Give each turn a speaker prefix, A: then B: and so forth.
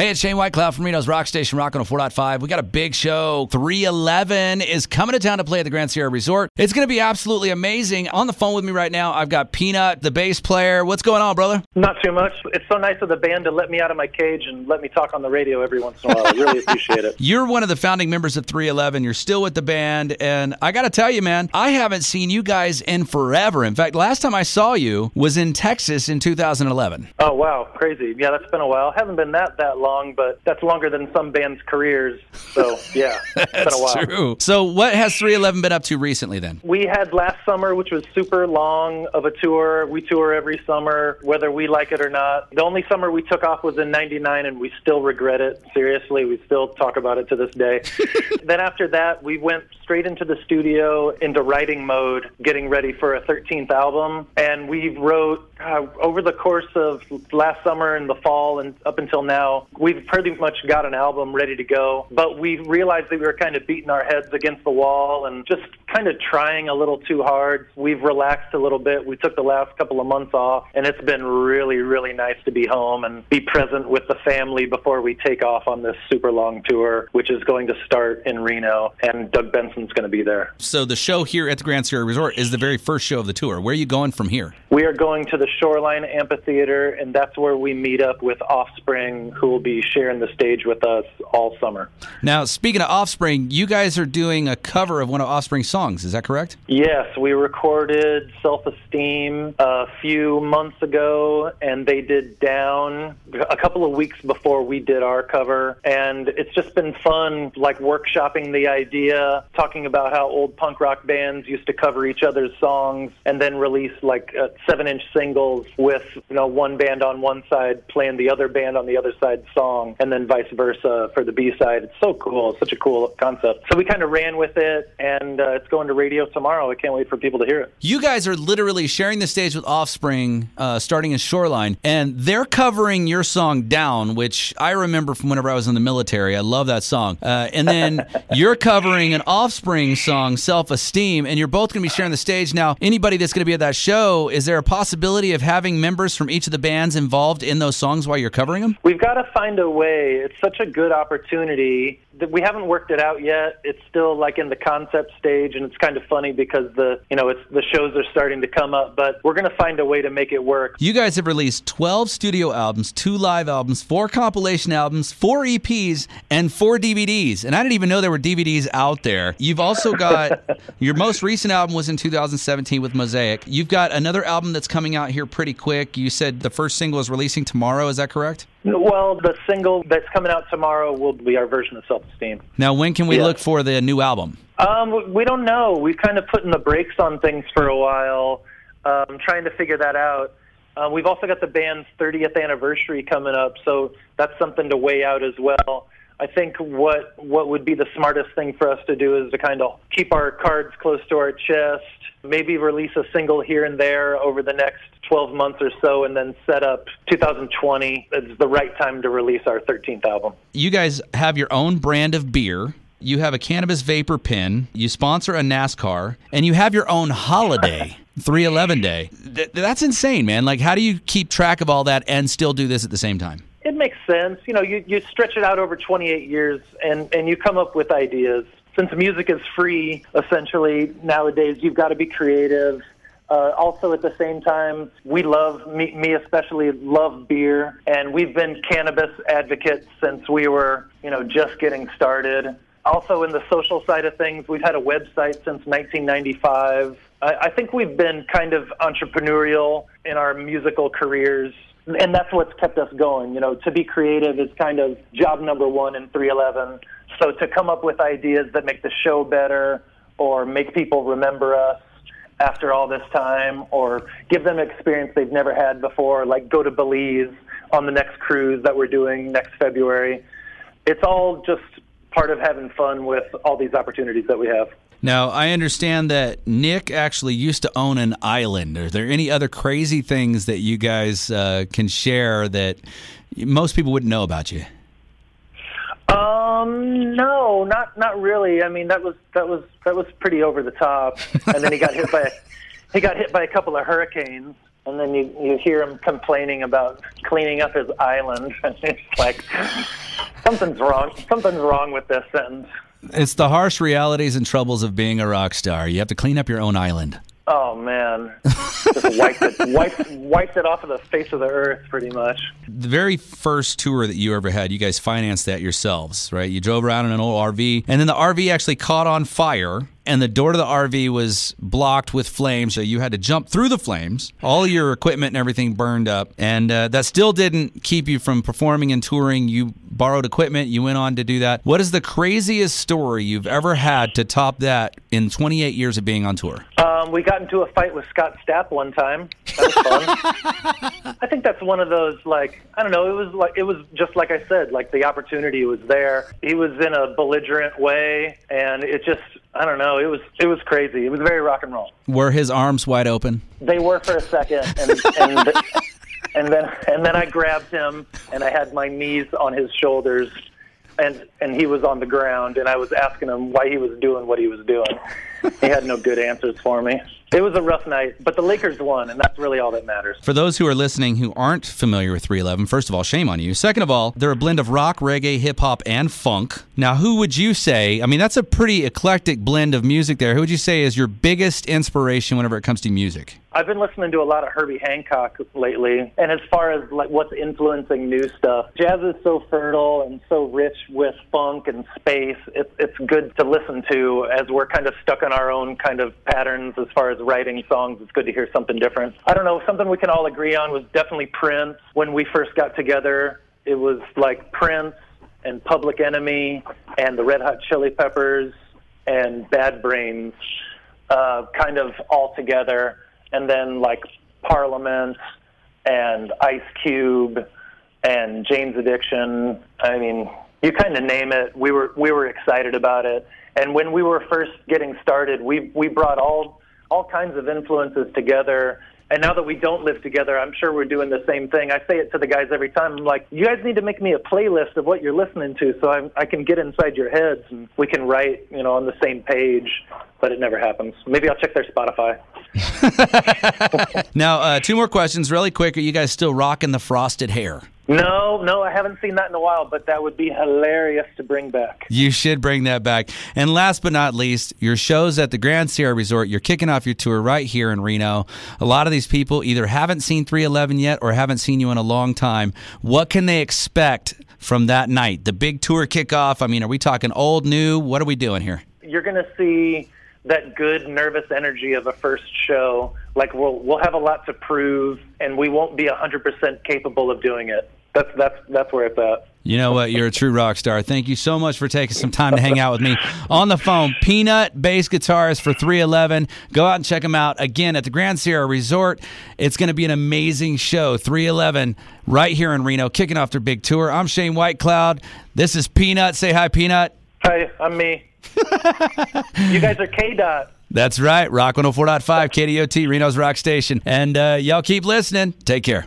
A: Hey, it's Shane Whitecloud from Reno's Rock Station, Rock on 4.5. We got a big show. 311 is coming to town to play at the Grand Sierra Resort. It's going to be absolutely amazing. On the phone with me right now, I've got Peanut, the bass player. What's going on, brother?
B: Not too much. It's so nice of the band to let me out of my cage and let me talk on the radio every once in a while. I really appreciate it.
A: You're one of the founding members of 311. You're still with the band. And I got to tell you, man, I haven't seen you guys in forever. In fact, last time I saw you was in Texas in 2011.
B: Oh, wow. Crazy. Yeah, that's been a while. Hasn't been that that long, but that's longer than some bands' careers. So, yeah, it's been a while.
A: That's true. So, what has 311 been up to recently then?
B: We had last summer, which was super long of a tour. We tour every summer, whether we like it or not. The only summer we took off was in 99, and we still regret it. Seriously, we still talk about it to this day. then after that, we went straight into the studio, into writing mode, getting ready for a 13th album. And we wrote uh, over the course of last summer and the fall and up until now, we've pretty much got an album ready to go. But we realized that we were kind of beating our heads against the wall and just kind of trying a little too hard. We've relaxed a little bit. We took the last couple of months off, and it's been really, really nice to be home and be present with the family before we take off on this super long tour, which is going to start in Reno. And Doug Benson's going to be there.
A: So, the show here at the Grand Sierra Resort is the very first show of the tour. Where are you going from here?
B: We are going to the Shoreline Amphitheater, and that's where we meet up with Offspring, who will be sharing the stage with us all summer.
A: Now, speaking of Offspring, you guys are doing a cover of one of Offspring's songs. Is that correct?
B: Yes, we recorded Self Esteem a few months ago, and they did Down a couple of weeks before we did our cover. And it's just been fun, like workshopping the idea, talking about how old punk rock bands used to cover each other's songs and then release like uh, seven inch singles with, you know, one band on one side playing the other band on the other side's song, and then vice versa for the B side. It's so cool. It's such a cool concept. So we kind of ran with it, and uh, it's going to radio tomorrow. I can't wait for people to hear it.
A: You guys are literally sharing the stage with Offspring, uh, starting in Shoreline, and they're covering your song Down, which I remember from whenever I was in the military. I love that song. Uh, and then you're covering an Offspring song, Self Esteem, and you're both going to be sharing the stage. Now, anybody that's going to be at that show, is there a possibility of having members from each of the bands involved in those songs while you're covering them?
B: We've got to find a way. It's such a good opportunity we haven't worked it out yet. It's still like in the concept stage, and it's kind of funny because the you know it's the shows are starting to come up, but we're going to find a way to make it work.
A: You guys have released 12 studio albums, two live albums, four compilation albums, four EPs, and four DVDs. And I didn't even know there were DVDs out there. You've also got your most recent album was in 2017 with Mosaic. You've got another album that's coming out here pretty quick. You said the first single is releasing tomorrow. Is that correct?
B: Well, the single that's coming out tomorrow will be our version of Self Esteem.
A: Now, when can we
B: Yeah.
A: look for the new album?
B: Um, we don't know. We've kind of putting the brakes on things for a while, um, trying to figure that out. Uh, we've also got the band's 30th anniversary coming up, so that's something to weigh out as well. I think what what would be the smartest thing for us to do is to kind of keep our cards close to our chest, maybe release a single here and there over the next 12 months or so, and then set up 2020 as the right time to release our 13th album.
A: You guys have your own brand of beer. You have a cannabis vapor pen. You sponsor a NASCAR, and you have your own holiday, 311 Day. Th- that's insane, man. Like, how do you keep track of all that and still do this at the same time?
B: Makes sense. You know, you, you stretch it out over 28 years and, and you come up with ideas. Since music is free, essentially, nowadays, you've got to be creative. Uh, also, at the same time, we love, me, me especially, love beer. And we've been cannabis advocates since we were, you know, just getting started. Also, in the social side of things, we've had a website since 1995. I, I think we've been kind of entrepreneurial in our musical careers and that's what's kept us going. You know, to be creative is kind of job number one in 311. So to come up with ideas that make the show better or make people remember us after all this time or give them an experience they've never had before, like go to Belize on the next cruise that we're doing next February. It's all just part of having fun with all these opportunities that we have.
A: Now, I understand that Nick actually used to own an island. Are there any other crazy things that you guys uh, can share that most people wouldn't know about you?
B: Um, no, not not really. I mean, that was that was that was pretty over the top. And then he got hit by he got hit by a couple of hurricanes. and then you you hear him complaining about cleaning up his island, and it's like something's wrong. Something's wrong with this sentence.
A: It's the harsh realities and troubles of being a rock star. You have to clean up your own island.
B: Oh man, just wiped it, wiped, wiped it off of the face of the earth, pretty much.
A: The very first tour that you ever had, you guys financed that yourselves, right? You drove around in an old RV, and then the RV actually caught on fire, and the door to the RV was blocked with flames, so you had to jump through the flames. All your equipment and everything burned up, and uh, that still didn't keep you from performing and touring. You borrowed equipment, you went on to do that. What is the craziest story you've ever had to top that in 28 years of being on tour?
B: Um, we got into a fight with Scott Stapp one time. That was fun. I think that's one of those like I don't know. It was like it was just like I said. Like the opportunity was there. He was in a belligerent way, and it just I don't know. It was it was crazy. It was very rock and roll.
A: Were his arms wide open?
B: They were for a second, and and, and then and then I grabbed him, and I had my knees on his shoulders, and and he was on the ground, and I was asking him why he was doing what he was doing. He had no good answers for me. It was a rough night, but the Lakers won, and that's really all that matters.
A: For those who are listening who aren't familiar with 311, first of all, shame on you. Second of all, they're a blend of rock, reggae, hip hop, and funk. Now, who would you say? I mean, that's a pretty eclectic blend of music there. Who would you say is your biggest inspiration whenever it comes to music?
B: I've been listening to a lot of Herbie Hancock lately, and as far as like what's influencing new stuff, jazz is so fertile and so rich with funk and space. It's it's good to listen to as we're kind of stuck in our own kind of patterns as far as writing songs. It's good to hear something different. I don't know, something we can all agree on was definitely Prince. When we first got together, it was like Prince and Public Enemy and the Red Hot Chili Peppers and Bad Brains, uh, kind of all together and then like Parliament and Ice Cube and Jane's Addiction. I mean, you kind of name it. We were we were excited about it. And when we were first getting started, we we brought all all kinds of influences together. And now that we don't live together, I'm sure we're doing the same thing. I say it to the guys every time. I'm like, you guys need to make me a playlist of what you're listening to, so I, I can get inside your heads and we can write, you know, on the same page. But it never happens. Maybe I'll check their Spotify.
A: now, uh, two more questions, really quick. Are you guys still rocking the frosted hair?
B: No, no, I haven't seen that in a while, but that would be hilarious to bring back.
A: You should bring that back. And last but not least, your shows at the Grand Sierra Resort. You're kicking off your tour right here in Reno. A lot of these people either haven't seen 311 yet or haven't seen you in a long time. What can they expect from that night? The big tour kickoff? I mean, are we talking old, new? What are we doing here?
B: You're going to see that good nervous energy of a first show. Like we'll we'll have a lot to prove, and we won't be hundred percent capable of doing it. That's that's that's where it's at.
A: You know what? You're a true rock star. Thank you so much for taking some time to hang out with me on the phone. Peanut bass guitarist for 311. Go out and check him out again at the Grand Sierra Resort. It's going to be an amazing show. 311 right here in Reno, kicking off their big tour. I'm Shane Whitecloud. This is Peanut. Say hi, Peanut.
B: Hi, I'm me. you guys are K Dot.
A: That's right. Rock 104.5, KDOT, Reno's Rock Station. And uh, y'all keep listening. Take care.